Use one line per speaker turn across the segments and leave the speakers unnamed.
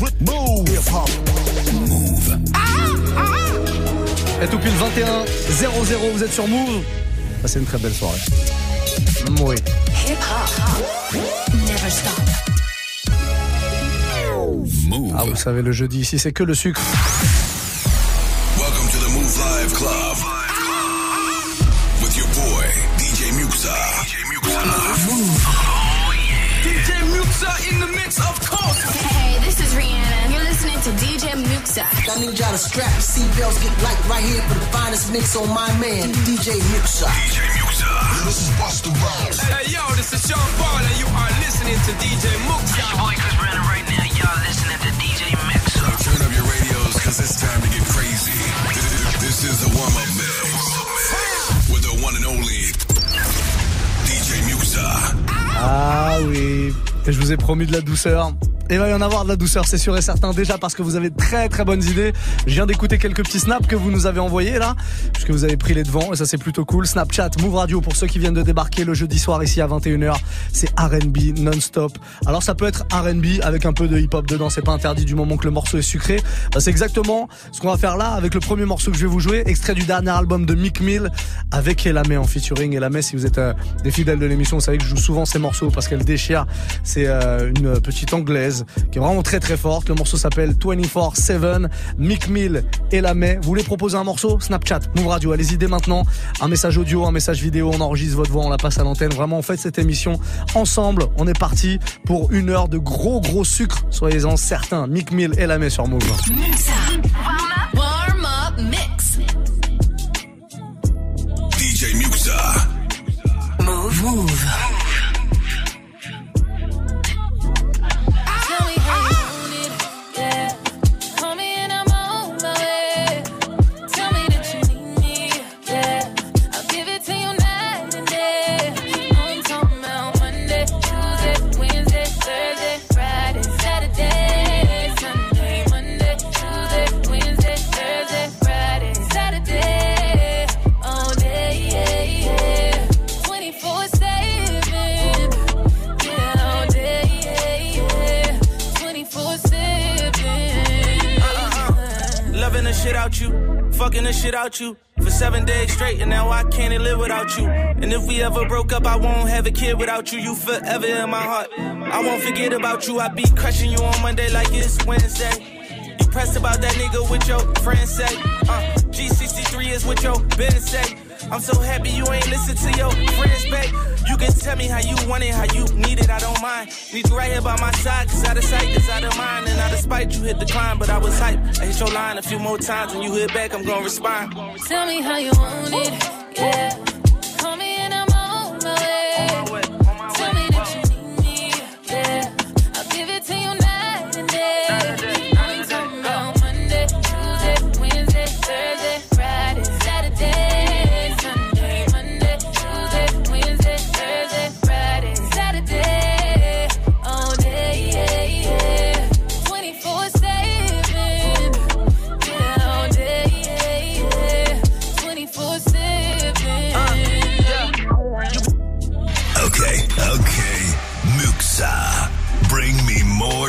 Move. Move.
Et tout pile 21 00, vous êtes sur Move. C'est une très belle soirée. Never stop. Move. Ah, vous savez, le jeudi ici, c'est que le sucre. Muxa.
I need y'all to strap your seatbelts, get light right here for the finest mix on my man, DJ Muxa. DJ Muxa. This is Busta Rhymes. Hey, yo, this is Sean Paul, and you are listening to DJ Muxa. It's your boy Chris Brandon right now. Y'all listening to DJ Muxa.
Turn up your radios, cause it's time to get crazy. This is the warm-up mix. With the one and only DJ Muxa.
Ah oui. Et je vous ai promis de la douceur. Et il va y en avoir de la douceur, c'est sûr et certain. Déjà parce que vous avez très très bonnes idées. Je viens d'écouter quelques petits snaps que vous nous avez envoyés là, puisque vous avez pris les devants et ça c'est plutôt cool. Snapchat, Move Radio pour ceux qui viennent de débarquer le jeudi soir ici à 21h. C'est R&B non-stop. Alors ça peut être R&B avec un peu de hip-hop dedans, c'est pas interdit du moment que le morceau est sucré. Bah, c'est exactement ce qu'on va faire là avec le premier morceau que je vais vous jouer, extrait du dernier album de Mick Mill avec Elamé en featuring. Elamé, si vous êtes euh, des fidèles de l'émission, vous savez que je joue souvent ces morceaux parce qu'elle déchire. C'est euh, une petite anglaise qui est vraiment très très forte. Le morceau s'appelle 24-7, Mick Mill et la May. Vous voulez proposer un morceau? Snapchat, Move Radio, allez-y dès maintenant. Un message audio, un message vidéo, on enregistre votre voix, on la passe à l'antenne. Vraiment, on fait cette émission ensemble. On est parti pour une heure de gros gros sucre. Soyez-en certains. Mick Mill et la May sur Move. Warm up mix.
DJ Muxa.
Move. Move.
Kid without you. You forever in my heart. I won't forget about you. I be crushing you on Monday like it's Wednesday. You about that nigga with your friends say. Uh, G63 is what your business say. I'm so happy you ain't listen to your friends back. You can tell me how you want it, how you need it, I don't mind. Need you right here by my side, cause out of sight cause out of mind. And out of spite, you hit the climb, but I was hype. I hit your line a few more times, when you hit back, I'm gonna respond.
Tell me how you want it, yeah.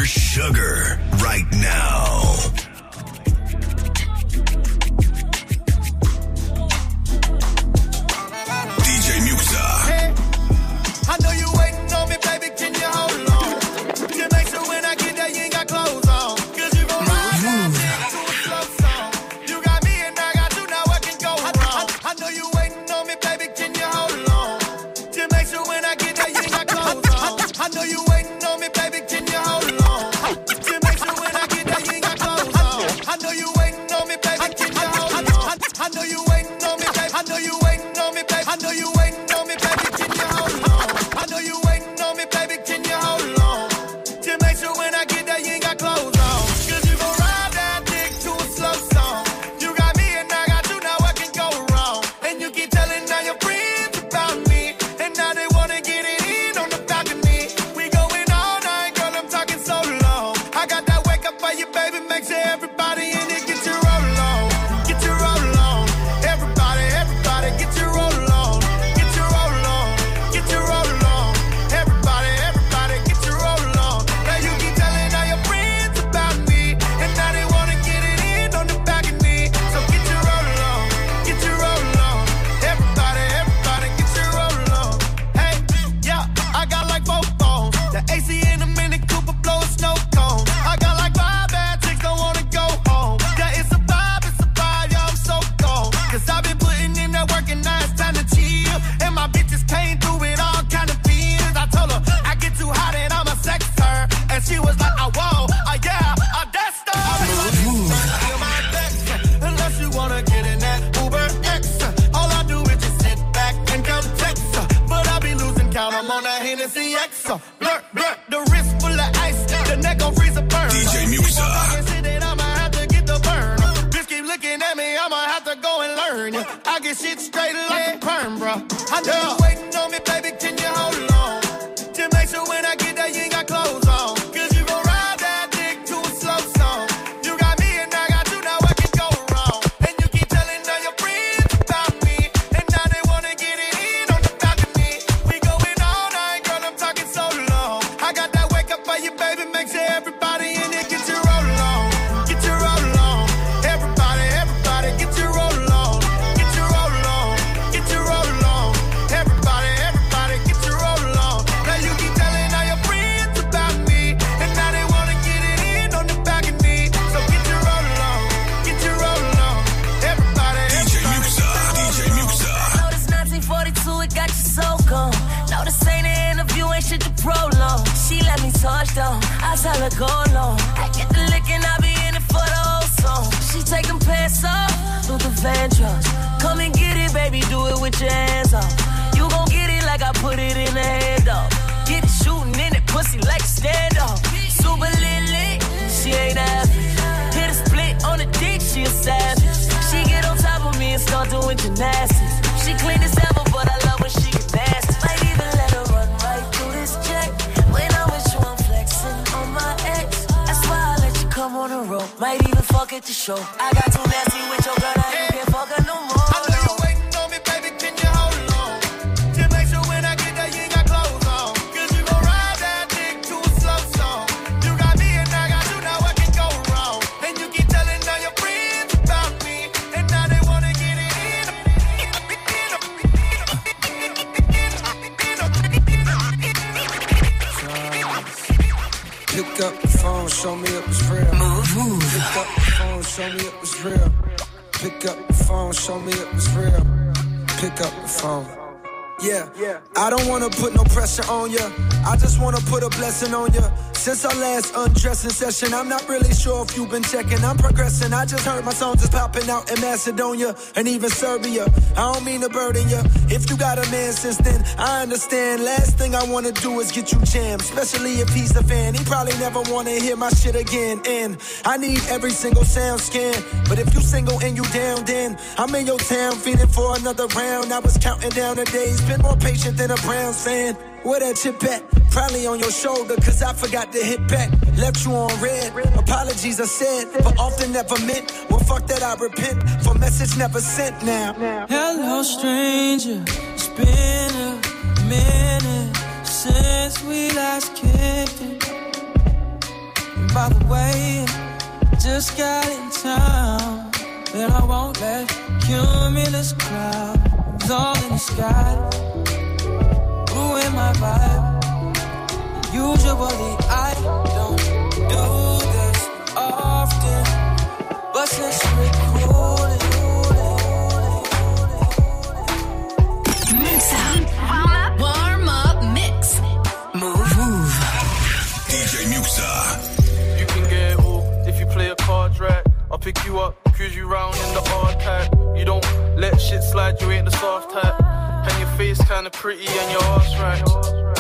Sugar right now. Bro.
Show
me it
was real. Pick up the phone, show me it was real. Pick up the phone. Yeah, I don't wanna put no pressure on ya. I just wanna put a blessing on ya. Since our last undressing session, I'm not really sure if you've been checking. I'm progressing. I just heard my songs is popping out in Macedonia and even Serbia. I don't mean to burden you. If you got a man since then, I understand. Last thing I wanna do is get you jammed, especially if he's a fan. He probably never wanna hear my shit again. And I need every single sound scan. But if you single and you down, then I'm in your town feeling for another round. I was counting down the days, been more patient than a Browns fan. Where that chip at? Probably on your shoulder, cause I forgot to hit back. Left you on red. Apologies I said, but often never meant. Well, fuck that, I repent. For message never sent now.
Hello, stranger. It's been a minute since we last kicked it. And by the way, just got in town. But I won't let cumulus clouds all in the sky ruin my vibe. Usually I don't do this often, but since we're coolin',
Mix up. Warm up. Mix. Mouv', Mouv'.
DJ Muxxa.
You can get it all if you play a card right. I'll pick you up, cruise you round in the hard type. You don't let shit slide, you ain't the soft type. Face kinda pretty and your ass right.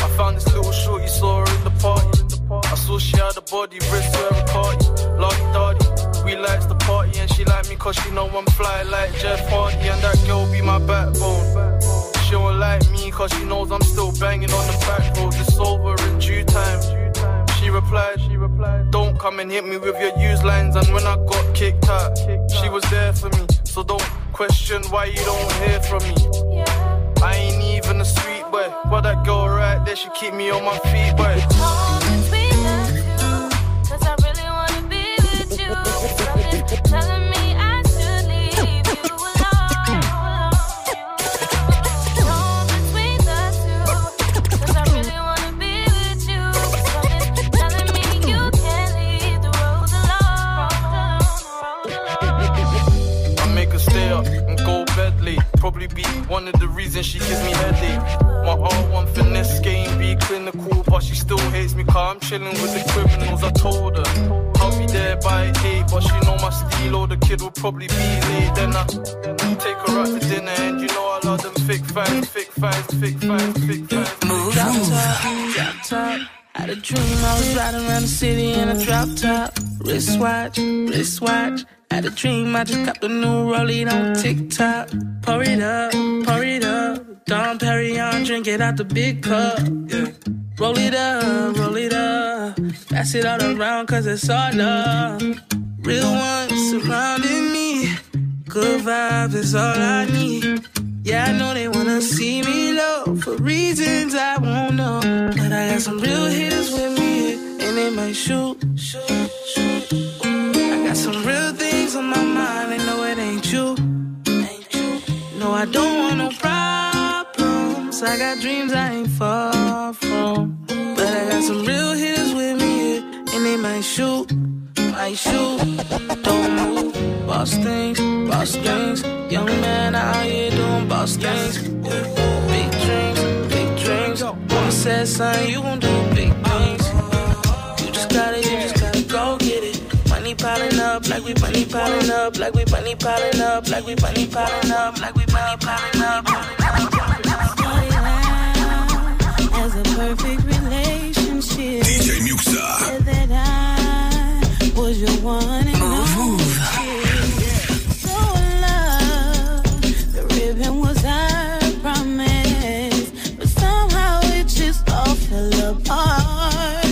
I found this little short you saw her in the party. I saw she had a body, wrist to every party. Lardy dardy, we likes the party and she like me cause she know I'm fly like Jeff Hardy. And that girl be my backbone. She don't like me cause she knows I'm still banging on the back road. It's over in due time. She replied, she replied, Don't come and hit me with your used lines. And when I got kicked out, she was there for me. So don't question why you don't hear from me. Sweet but that girl right there, she keep me on my feet, boy. One of the reasons she gives me headache. My R1 finesse game be clinical, but she still hates me cause I'm chilling with the criminals. I told her I'll be there by 8, but she know my steel or the kid will probably be late. Then I take her out to dinner and you know I love them thick thighs, thick thighs, thick thighs, thick thighs.
Move,
Drop.
Had a dream I was riding around the city in a drop top. Wristwatch, wristwatch. Had a dream I just got the new rollie on TikTok. Pour it up, pour it up. Dom Perignon, drink it out the big cup. Yeah. Roll it up, roll it up. Pass it all around cause it's all love. Real ones surrounding me. Good vibes is all I need. Yeah, I know they wanna see me low for reasons I won't know. But I got some real hitters with me, and they might shoot. shoot, I got dreams I ain't far from. But I got some real hitters with me, and they might shoot. Might shoot. Don't move. Boss things, boss things. Young man out here doing boss things. Big dreams, big dreams. Mama said, son, you gon' do big things. You just gotta, you just gotta go get it. Money piling up, like we money piling up, like we money piling up, like we money piling up, like we money piling up.
As a perfect relationship.
DJ Muxxa.
Said that I was your one and only. So love, the ribbon was our promise, but somehow it just all fell apart.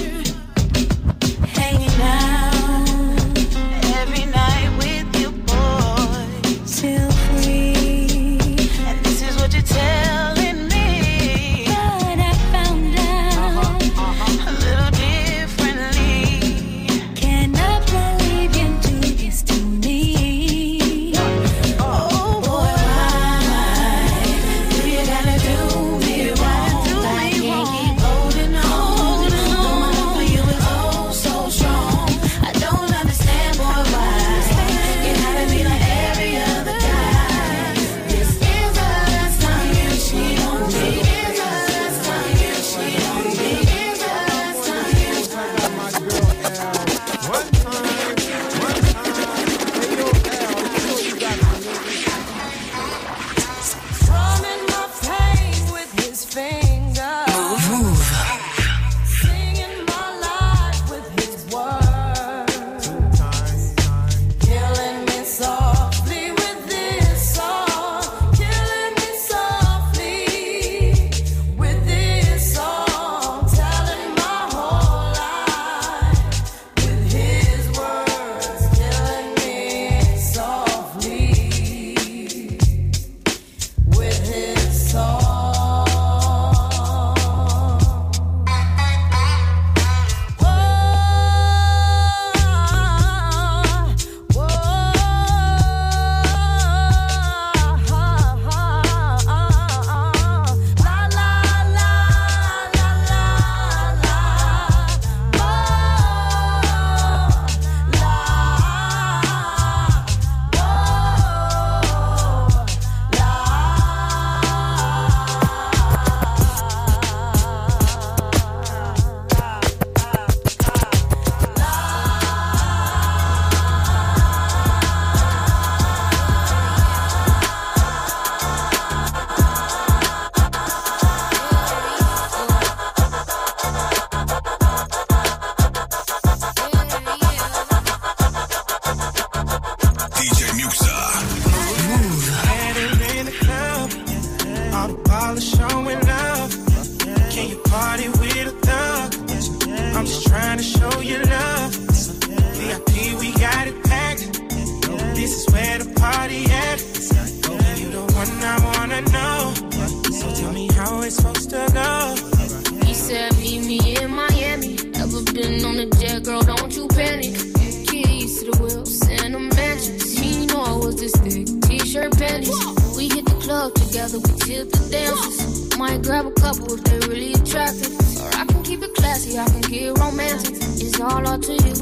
We
hit the club together, we tip the dancers. Might grab a couple if they really attractive. Or I can keep it classy, I can get romantic. It's all up to you,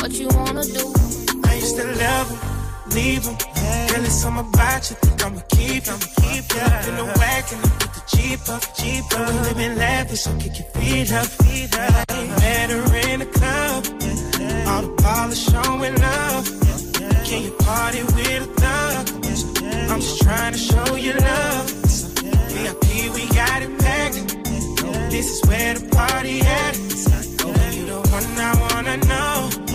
what you wanna do.
I used to love him, leave him. Girl, it's something about you, think I'ma keep him. Keep up in the wagon, I put the Jeep up, Jeep up. We living lavish, so kick your feet up, feet up. Met her in the club, all the ballers showing love. Can you party with a thug? I'm just trying to show you love. VIP, we got it packed. This is where the party at. You the one I wanna know.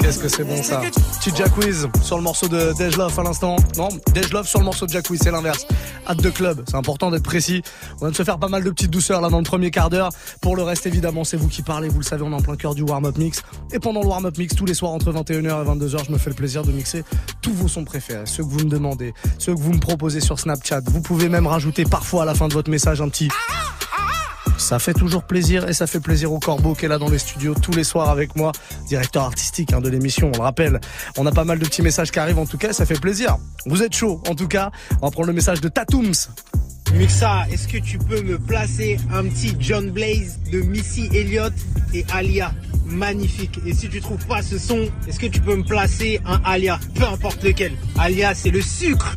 Qu'est-ce que c'est bon ça Petit Jack Wiz sur le morceau de Dej Love à l'instant. Non, Dej Love sur le morceau de Jack c'est l'inverse. Hâte de club, c'est important d'être précis. On vient de se faire pas mal de petites douceurs là dans le premier quart d'heure. Pour le reste, évidemment, c'est vous qui parlez. Vous le savez, on est en plein cœur du warm-up mix. Et pendant le warm-up mix, tous les soirs entre 21h et 22h, je me fais le plaisir de mixer tous vos sons préférés, ceux que vous me demandez, ceux que vous me proposez sur Snapchat. Vous pouvez même rajouter parfois à la fin de votre message un petit ça fait toujours plaisir et ça fait plaisir au Corbeau qui est là dans les studios tous les soirs avec moi, directeur artistique hein, de l'émission, on le rappelle. On a pas mal de petits messages qui arrivent en tout cas, ça fait plaisir. Vous êtes chaud en tout cas. On va prendre le message de Tatooms.
Muxa, est-ce que tu peux me placer un petit John Blaze de Missy Elliott et Alia? Magnifique. Et si tu trouves pas ce son, est-ce que tu peux me placer un Alia? Peu importe lequel. Alia, c'est le sucre.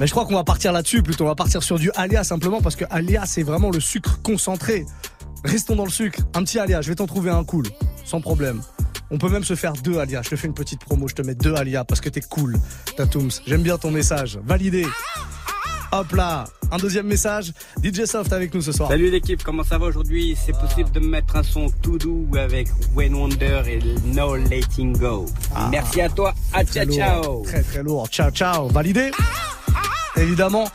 Mais je crois qu'on va partir là-dessus plutôt. On va partir sur du Alia simplement parce que Alia c'est vraiment le sucre concentré. Restons dans le sucre. Un petit Alia, je vais t'en trouver un cool, sans problème. On peut même se faire deux Alia. Je te fais une petite promo, je te mets deux Alia parce que t'es cool, Tatooms. J'aime bien ton message. Validé. Hop là, un deuxième message. DJ Soft avec nous ce soir.
Salut l'équipe, comment ça va aujourd'hui? C'est possible de me mettre un son tout doux avec Wayne Wonder et No Letting Go.
Ah.
Merci à toi, à
Très
ciao ciao.
Très très lourd. Ciao ciao. Validé. Évidemment.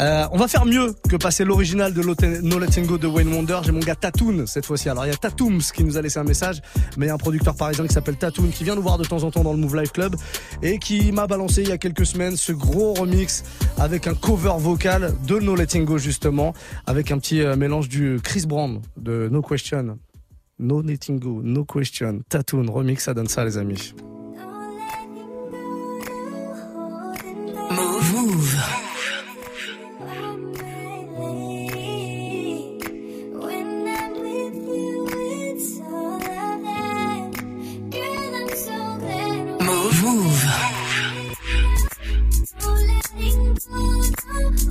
Euh, on va faire mieux que passer l'original de No Letting Go de Wayne Wonder. J'ai mon gars Tatoon cette fois-ci. Alors il y a Tatooms qui nous a laissé un message, mais il y a un producteur parisien qui s'appelle Tatoon qui vient nous voir de temps en temps dans le Move Life Club et qui m'a balancé il y a quelques semaines ce gros remix avec un cover vocal de No Letting Go justement, avec un petit euh, mélange du Chris Brown de No Question. No Letting Go, No Question, Tatoon, remix, ça donne ça les amis.
Move.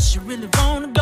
unless you really wanna go.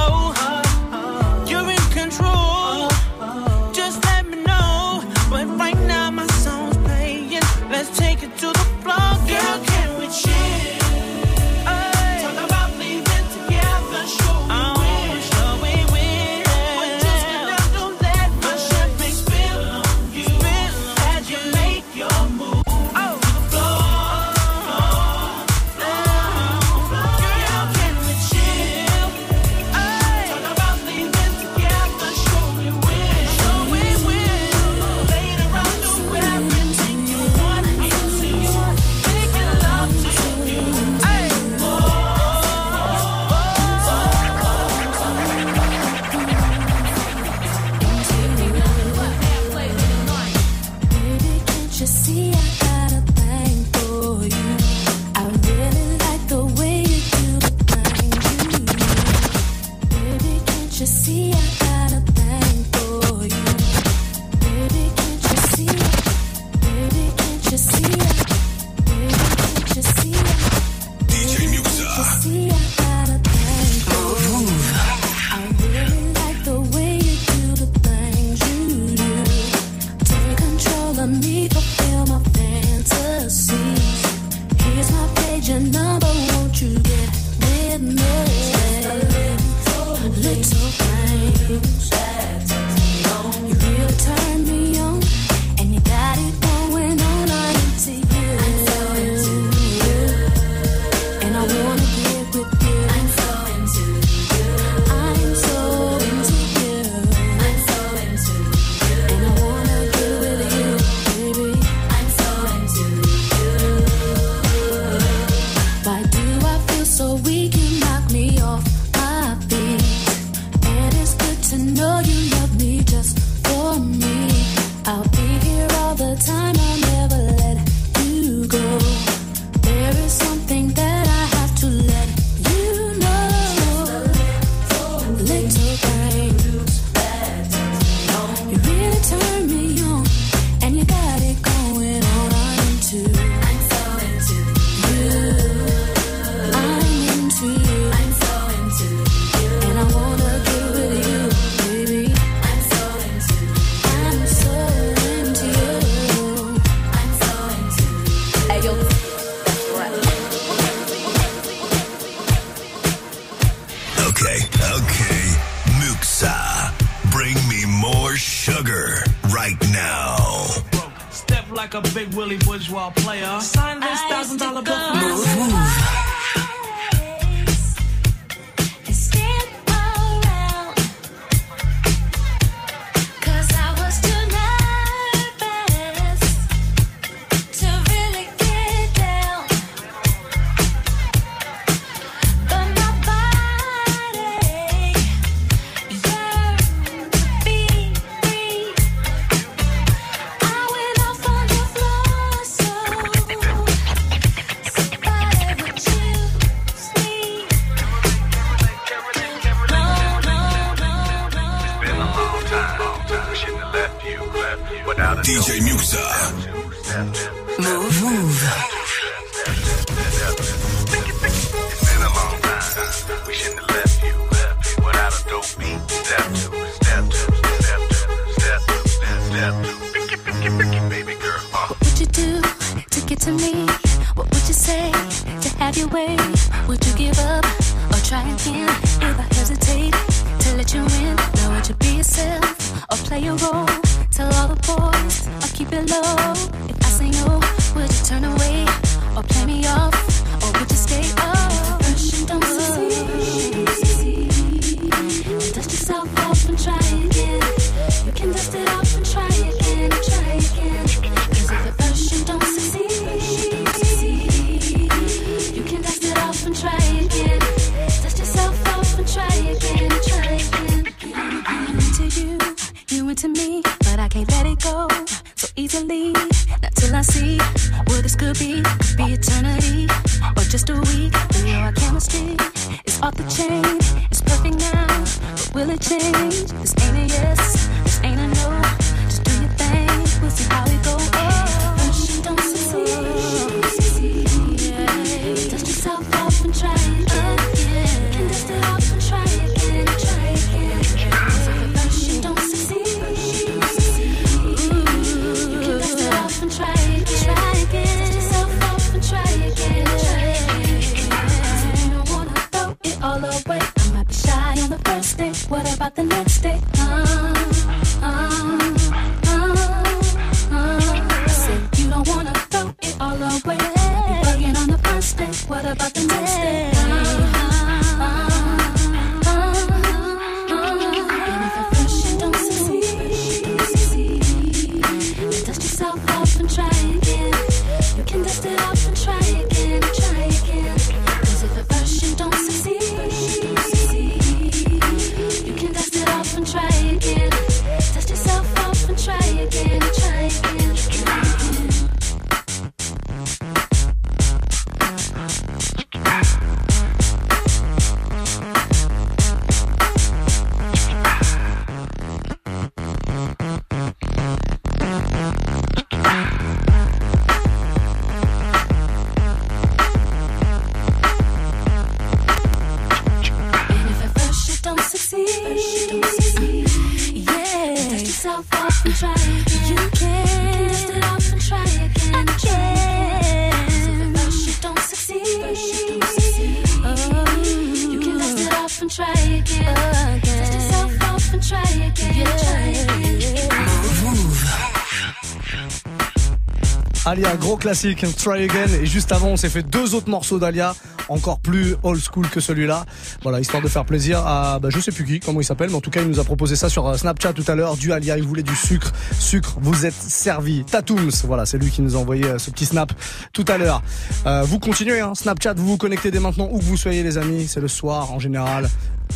Alia, gros classique, Try Again. Et juste avant, on s'est fait deux autres morceaux d'Alia, encore plus old school que celui-là. Voilà, histoire de faire plaisir à, bah, je sais plus qui, comment il s'appelle, mais en tout cas, il nous a proposé ça sur euh, Snapchat tout à l'heure. Du Alia, il voulait du sucre. Sucre, vous êtes servi. Tatoums, voilà, c'est lui qui nous a envoyé euh, ce petit snap tout à l'heure. Euh, vous continuez, hein, Snapchat, vous vous connectez dès maintenant, où que vous soyez, les amis. C'est le soir, en général.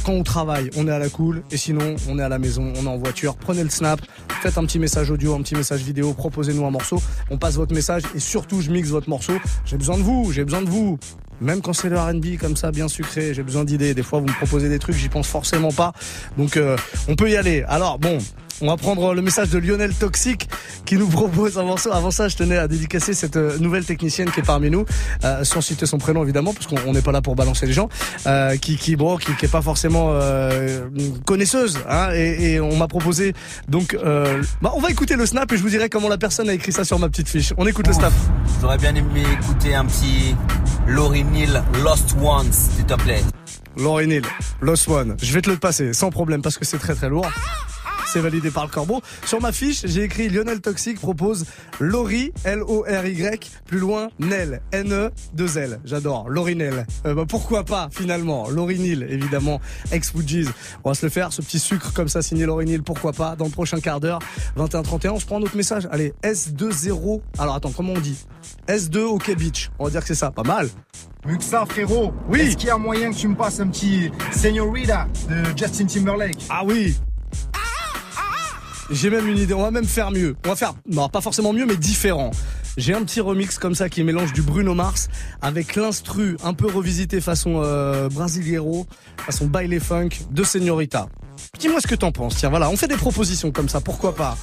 Quand on travaille, on est à la cool, et sinon, on est à la maison, on est en voiture. Prenez le snap, faites un petit message audio, un petit message vidéo, proposez-nous un morceau. On passe votre message et surtout, je mixe votre morceau. J'ai besoin de vous, j'ai besoin de vous. Même quand c'est le R&B comme ça, bien sucré, j'ai besoin d'idées. Des fois, vous me proposez des trucs, j'y pense forcément pas. Donc, euh, on peut y aller. Alors, bon, on va prendre le message de Lionel Toxic qui nous propose un morceau. Avant ça, je tenais à dédicacer cette euh, nouvelle technicienne qui est parmi nous, euh, sans citer son prénom évidemment, parce qu'on on n'est pas là pour balancer les gens, euh, qui qui bon, qui, qui est pas forcément euh, connaisseuse, hein, et, et on m'a proposé donc, euh, bah, on va écouter le snap et je vous dirai comment la personne a écrit ça sur ma petite fiche. On écoute le snap.
J'aurais bien aimé écouter un petit Laurie Neal Lost Ones, s'il te plaît.
Laurie Neal, Lost One. Je vais te le passer sans problème parce que c'est très très lourd. C'est validé par le corbeau. Sur ma fiche, j'ai écrit Lionel Toxic propose Laurie, L-O-R-Y, plus loin, Nel, N-E-2-L. J'adore, Laurie Nel. Euh, bah, pourquoi pas, finalement? Laurie Neal, évidemment, ex-Fujis. On va se le faire, ce petit sucre comme ça, signé Laurie Neal, pourquoi pas, dans le prochain quart d'heure, 21-31. On se prend un autre message. Allez, S20. Alors attends, comment on dit? S2 OK Beach. On va dire que c'est ça, pas mal.
Muxa frérot,
Oui.
est-ce qu'il y a moyen que tu me passes un petit Señorita de Justin Timberlake?
Ah oui J'ai même une idée, on va même faire mieux. On va faire, non pas forcément mieux, mais différent. J'ai un petit remix comme ça qui mélange du Bruno Mars avec l'instru un peu revisité façon euh, brasileiro, façon baile funk de Señorita. Dis-moi ce que t'en penses. Tiens, voilà, on fait des propositions comme ça, pourquoi pas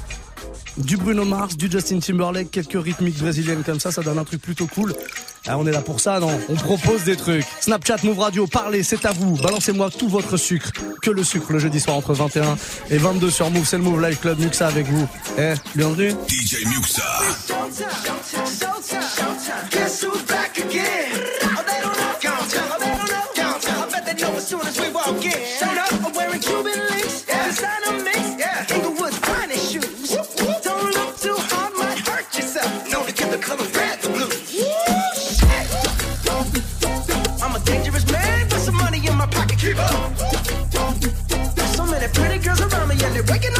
du Bruno Mars, du Justin Timberlake, quelques rythmiques brésiliennes comme ça, ça donne un truc plutôt cool. On est là pour ça, non On propose des trucs. Snapchat, Move Radio, parlez, c'est à vous. Balancez-moi tout votre sucre. Que le sucre le jeudi soir entre 21 et 22 sur Move, c'est le Move Live Club Muxa avec vous. Eh, bienvenue.
DJ Muxa.
it, waking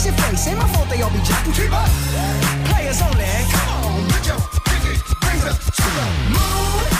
fix your face. Ain't my fault they all be jacking. Keep up. Players only. Come on, put your pinky rings up to the moon.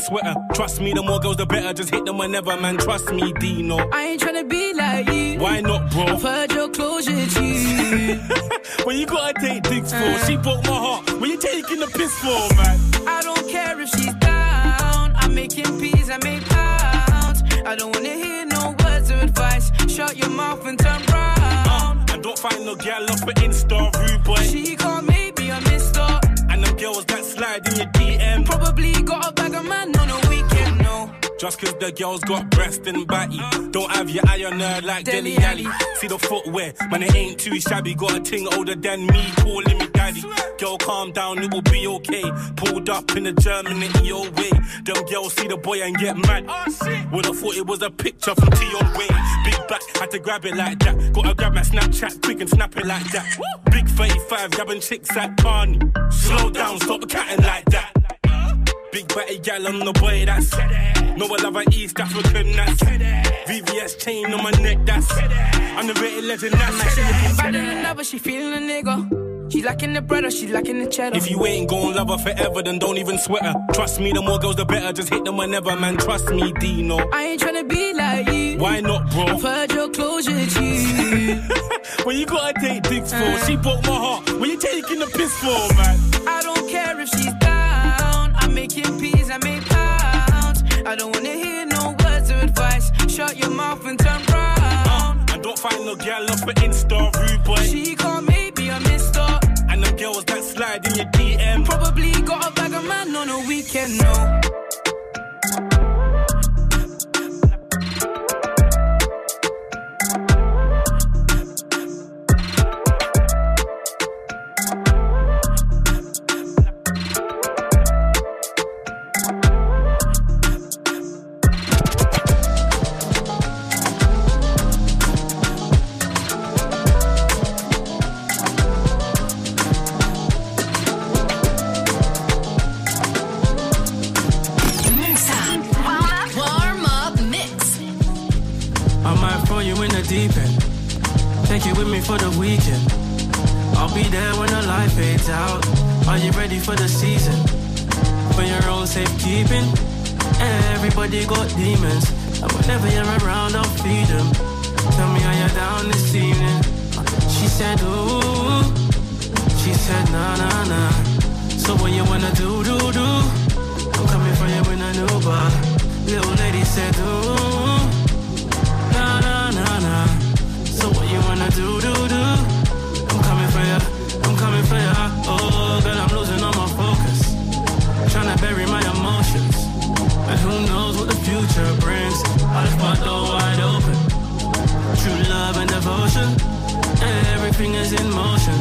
sweater. Trust me, the more girls, the better. Just hit them whenever, man. Trust me, Dino.
I ain't trying to be like you.
Why not, bro?
I've heard your closure, G.
well, you gotta take dicks for. Uh, she broke my heart. What you taking the piss for, man?
I don't care if she's down. I'm making peas, I make pounds. I don't wanna hear no words of advice. Shut your mouth and turn round.
Uh, and don't find no girl up an Insta
cause the girls got breast and batty. Don't have your eye on her like Dele Alli. See the footwear, man, it ain't too shabby. Got a ting older than me, calling me daddy. Girl, calm down, it will be okay. Pulled up in the German in your way. Them girls see the boy and get mad. Would have thought it was a picture from Tion Wayne. Big back, had to grab it like that. Gotta grab my Snapchat quick and snap it like that. Big 35, grabbing chicks at Carney. Slow down, stop the catting like that. Big batty gal on the boy, that's No, I love a East African, that's VVS chain on my neck, that's I'm the rated legend, that's
She looking better than ever, she feeling a nigga. She lacking the bread or she lacking the cheddar.
If you ain't gon' love her forever, then don't even sweat her. Trust me, the more girls, the better. Just hit them whenever, man. Trust me, Dino.
I ain't tryna be like you.
Why not, bro?
I've heard your closure, G.
when you gotta take dicks for, she broke my heart. When you taking the piss for, man?
I don't care if she's down. Making peas, I make pounds. I don't wanna hear no words of advice. Shut your mouth and turn round.
Uh, and don't find no gal off for Insta, rude boy.
She can't make me a mister.
And them girls that slide in your DM.
Probably got a bag of man on a weekend, no. Everybody got demons. And whenever you're around, I'll feed them. Tell me how you're down this evening. She said, ooh. She said, nah, nah, nah. So what you wanna do, do, do? I'm coming for you in a new bar. Little lady said, ooh. Nah, nah, nah, nah. So what you wanna do, do, do? The future brings? I just want door wide open. True love and devotion. Everything is in motion.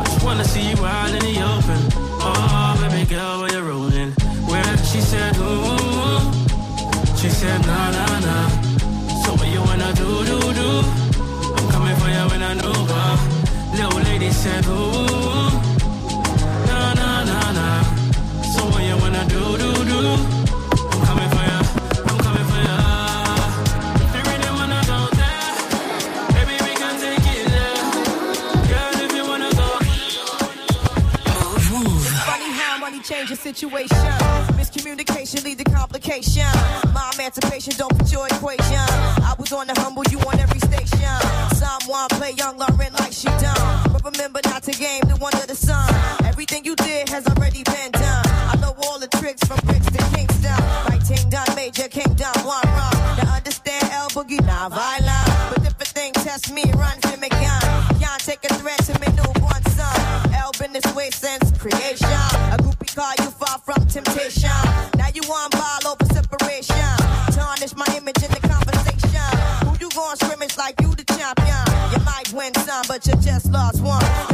I just wanna see you out in the open. Oh, baby girl, where you rolling? Where she said, ooh. She said, nah, nah, nah. So what you wanna do, do, do? I'm coming for you in a new bar. Little lady said, ooh. Nah, nah, nah, nah. So what you wanna do, do, do?
Situation. Miscommunication lead to complication. My emancipation don't fit your equation. I was on the humble, you on every station. Someone play young Lauryn like she done. But remember not to game the one of the sun. Everything you did has already been done. I know all the tricks from bricks to Kingston. Like Ting Done Major, Kingdom, one wrong. Now understand L-Boogie, not violent. But if a thing test me, run but you just lost one.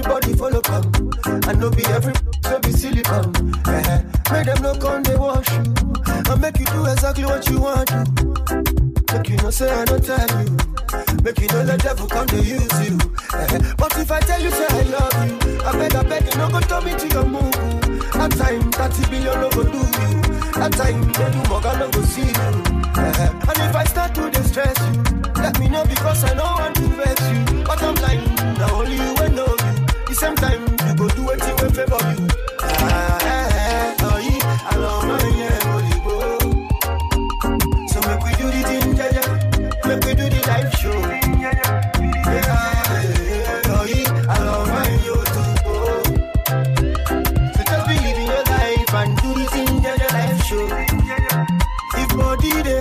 Everybody follow come. I know be every so be silicon. Eh, make them no come they wash you. I make you do exactly what you want to. Make you no say I don't tell you. Make you no let devil come to use you. Eh, but if I tell you say I love you, I beg I beg you no go turn me to your move. That time 30 billion no go do you. That time they do more no go see you. Eh, and if I start to distress you, let me know because I know want to vex you. But I'm like, now only you will know you. The same time you go do anything will favor you. Ah, eh, eh, oh. So make we do the thing, yeah, yeah. Make we do the live show. Yeah, yeah, oh. So just believe in your life and do the thing, yeah, yeah, show. If body they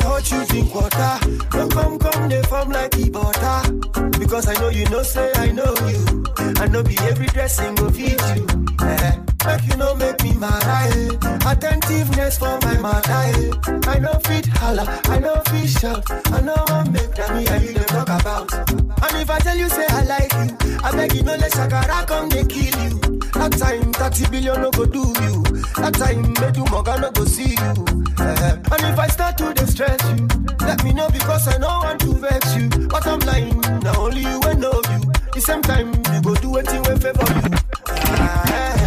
water, don't come come they form like the butter. Because I know you know say I know you. I know be every dressing go fit you. Eh. Make you know make me mad eh. Attentiveness for my mother eh. I know fit holla, I know fit shout. I know one make that me and you talk about. And if I tell you say I like you, I beg you no let shakara come they kill you. That time 30 billion no go do you. That time make you moga no go see you. And if I start to distress you, let me know because I know want to vex you. But I'm lying, now only you will know you. The same time you go do anything will favor you.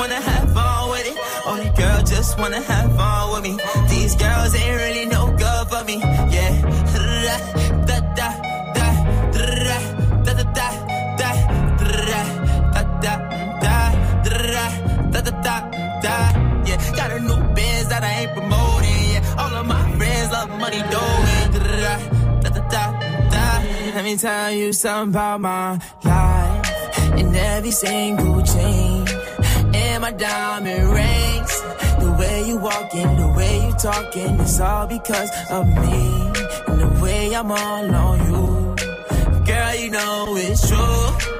Wanna have fun with it. Oh, the girl just wanna have fun with me. These girls ain't really no good for me. Yeah. Da da da da da da da da da da da da da da da da yeah. Got a new that I ain't promoting. Yeah. All of my friends love money doing. Da da da da da. Let me tell you something about my life. In every single chain, my diamond rings. The way you walking, the way you talking, it's all because of me. And the way I'm all on you. Girl, you know it's true.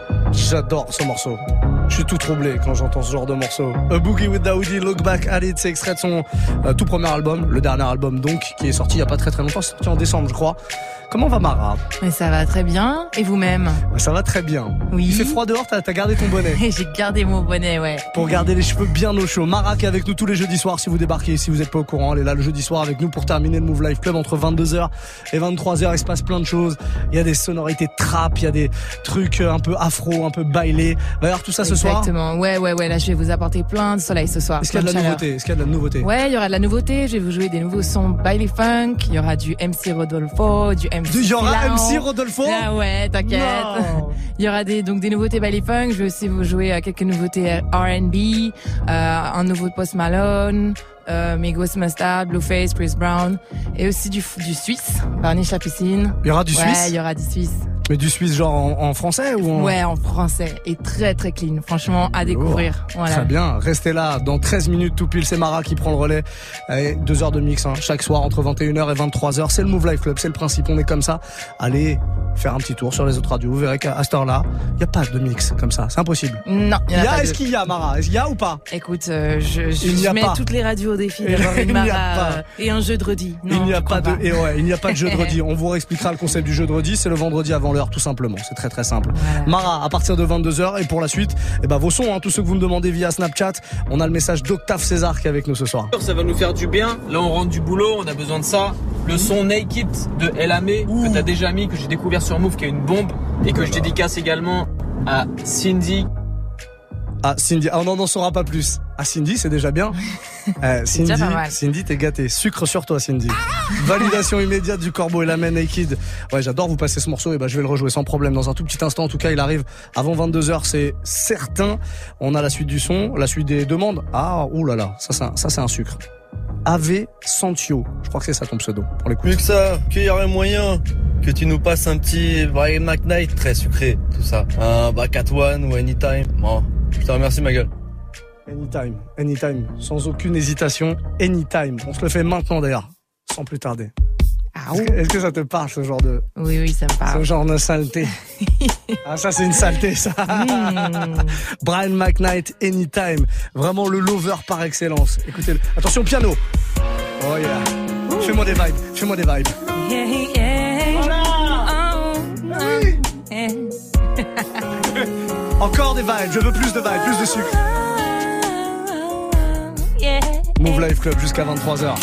j'adore ce morceau. Je suis tout troublé quand j'entends ce genre de morceau. A Boogie with Daoudi, Look Back at It, c'est extrait de son euh, tout premier album, le dernier album donc, qui est sorti il y a pas très très longtemps, sorti en décembre je crois. Comment va Mara
Mais ça va très bien. Et vous-même
Bah, Ça va très bien.
Oui.
Il fait froid dehors, t'as gardé ton bonnet.
J'ai gardé mon bonnet, ouais.
Pour garder les cheveux bien au chaud. Mara qui est avec nous tous les jeudis soirs si vous débarquez, si vous n'êtes pas au courant. Elle est là le jeudi soir avec nous pour terminer le Move Life Club entre 22h et 23h. Il se passe plein de choses. Il y a des sonorités trap, il y a des trucs euh, un peu afro, un peu bailé. Il va y avoir tout ça ce ce soir
Exactement. Ouais, ouais, ouais. Là, je vais vous apporter plein de soleil ce soir.
Est-ce qu'il y a de la nouveauté? Est-ce qu'il y a de la nouveauté?
Ouais, il y aura de la nouveauté. Je vais vous jouer des nouveaux sons Bailey Funk. Il y aura du MC Rodolfo, du MC.
Il y aura
Filao.
MC Rodolfo
Ah ouais, t'inquiète. Il y aura des donc des nouveautés Bailey Funk. Je vais aussi vous jouer euh, quelques nouveautés R&B, euh, un nouveau Post Malone. Euh, Migos Mustard, Blueface, Chris Brown et aussi du, du Suisse, Barniche la piscine.
Il y aura du
ouais,
Suisse
il y aura du Suisse.
Mais du Suisse genre en, en français ou en...
Ouais, en français et très très clean. Franchement, à découvrir. Voilà.
Très bien, restez là. Dans 13 minutes, tout pile, c'est Mara qui prend le relais. Et deux heures de mix, hein, chaque soir entre 21h et 23h. C'est le Move Life Club, c'est le principe, on est comme ça. Allez faire un petit tour sur les autres radios. Vous verrez qu'à cette heure-là, il n'y a pas de mix comme ça. C'est impossible.
Non, il y,
Il y
a
a, est-ce
de-
qu'il y a, Mara? Est-ce qu'il y a ou pas?
Écoute, euh, je, je,
Il n'y
je
a
mets
pas.
toutes les radios au défi d'avoir une Mara euh, et un jeu de redis.
il n'y a pas de, et ouais, il n'y a pas de jeu de redis. On vous réexpliquera le concept du jeu de redis. C'est le vendredi avant l'heure, tout simplement. C'est très très simple. Mara, à partir de 22h et pour la suite, eh ben, vos sons, hein, tous ceux que vous me demandez via Snapchat. On a le message d'Octave César qui est avec nous ce soir.
Ça va nous faire du bien. Là, on rentre du boulot, on a besoin de ça. Le son Naked de Elamé que t'as déjà mis, que j'ai découvert sur Move, qui est une bombe et que je dédicace également à Cindy.
Ah, Cindy, ah, on n'en saura pas plus. Ah, Cindy, c'est déjà bien. Euh, Cindy,
déjà pas mal.
Cindy, t'es gâté. Sucre sur toi, Cindy. Validation immédiate du Corbeau et la main naked. Ouais, j'adore vous passer ce morceau et bah, je vais le rejouer sans problème dans un tout petit instant. En tout cas, il arrive avant 22h, c'est certain. On a la suite du son, la suite des demandes. Ah, oulala, ça, c'est un- ça, c'est un sucre. Ave Santio. Je crois que c'est ça ton pseudo. On l'écoute.
Mieux que ça, qu'il y aurait moyen que tu nous passes un petit Brian McKnight très sucré, tout ça. Un Back at One ou Anytime. Bon, je te remercie ma gueule.
Anytime, anytime, sans aucune hésitation, anytime. On se le fait maintenant d'ailleurs, sans plus tarder. Est-ce que, est-ce que ça te parle ce genre de,
Oui, oui, ça me parle.
ce genre de saleté Ah ça c'est une saleté ça.
Hmm.
Brian McKnight, anytime, vraiment le lover par excellence. Écoutez, attention piano. Oh yeah. Fais-moi des vibes, fais-moi des vibes.
Yeah, yeah. Oh, oh, yeah.
Encore des vibes, je veux plus de vibes, plus de sucre. Move Life Club jusqu'à 23h.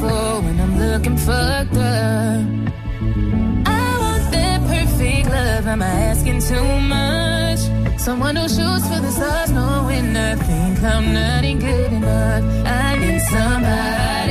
for when I'm looking for up, I want that perfect love. Am I asking too much? Someone who shoots for the stars, knowing nothing. I'm not good enough. I need somebody.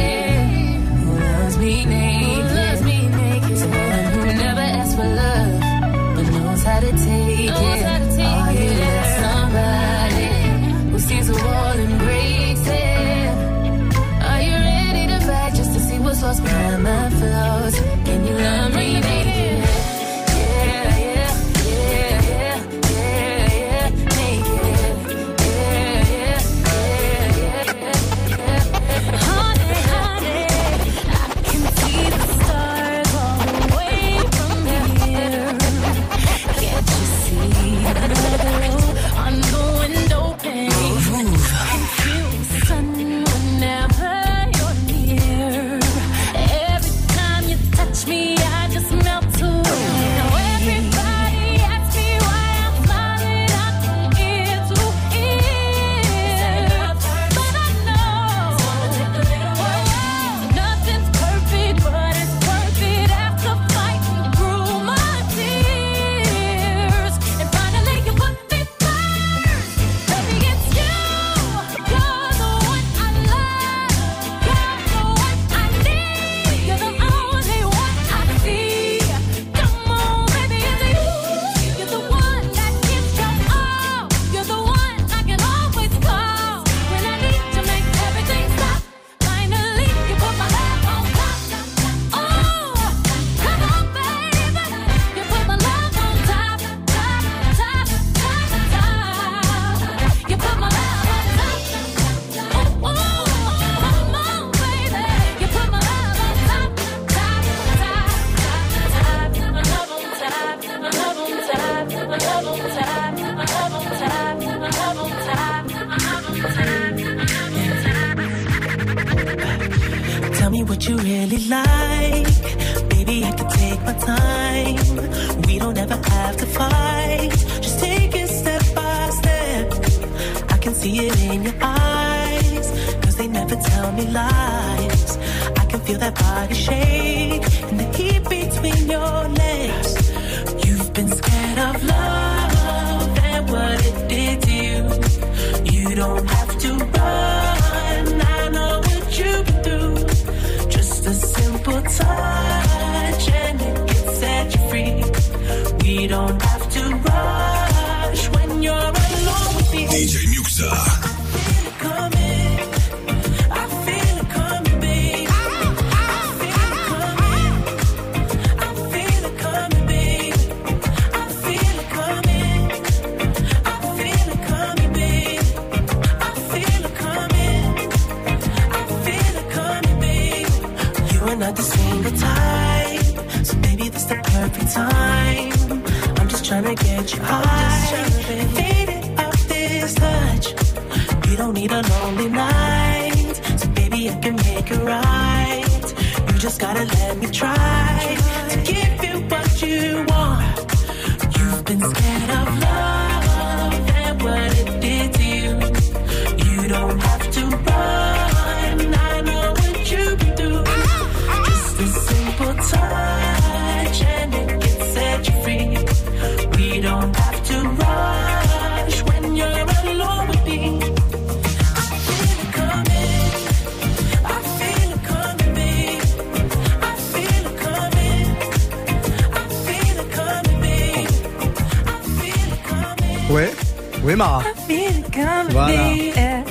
Voilà.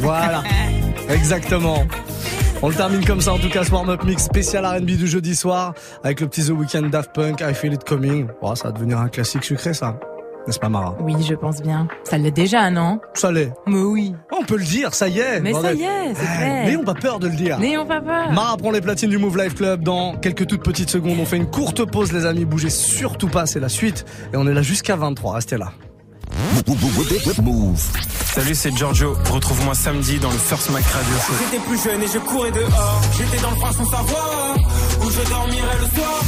Voilà, exactement. On le termine comme ça en tout cas ce warm-up mix spécial R&B du jeudi soir avec le petit The Weeknd Daft Punk I Feel It Coming. Bon, ça va devenir un classique sucré ça. N'est-ce pas Mara?
Oui, je pense bien. Ça l'est déjà, non?
Ça l'est.
Mais oui.
On peut le dire, ça y est.
Mais ça y est, c'est
Eh,
fait.
N'ayons pas peur de le dire.
N'ayons pas peur.
Mara prend les platines du Move Life Club dans quelques toutes petites secondes. On fait une courte pause les amis, bougez surtout pas, c'est la suite. Et on est là jusqu'à 23, restez là.
Move. Salut, c'est Giorgio. Retrouve-moi samedi dans le First Mac Radio Show.
J'étais plus jeune et je courais dehors. J'étais dans le froid sans savoir où je dormirais le soir.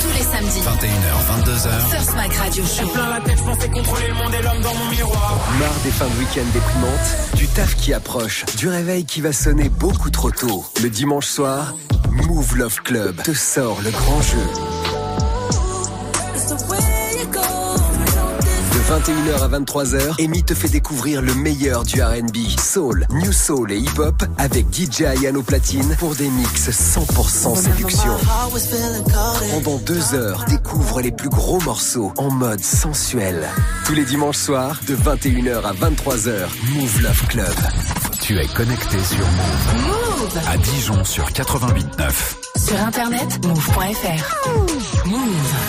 Tous les samedis.
21h, 22h.
First Mac Radio Show.
Plein la tête, je pensais contrôler le monde et l'homme dans mon miroir.
Marre des fins de week-end déprimantes, du taf qui approche, du réveil qui va sonner beaucoup trop tôt. Le dimanche soir, Move Love Club te sort le grand jeu. 21h à 23h, Amy te fait découvrir le meilleur du R&B, soul, new soul et hip-hop avec DJ Ayano Platine pour des mix 100% séduction. Pendant deux heures, découvre les plus gros morceaux en mode sensuel. Tous les dimanches soirs, de 21h à 23h, Move Love Club.
Tu es connecté sur Move.
Move.
À Dijon sur 88.9.
Sur internet, move.fr. Move.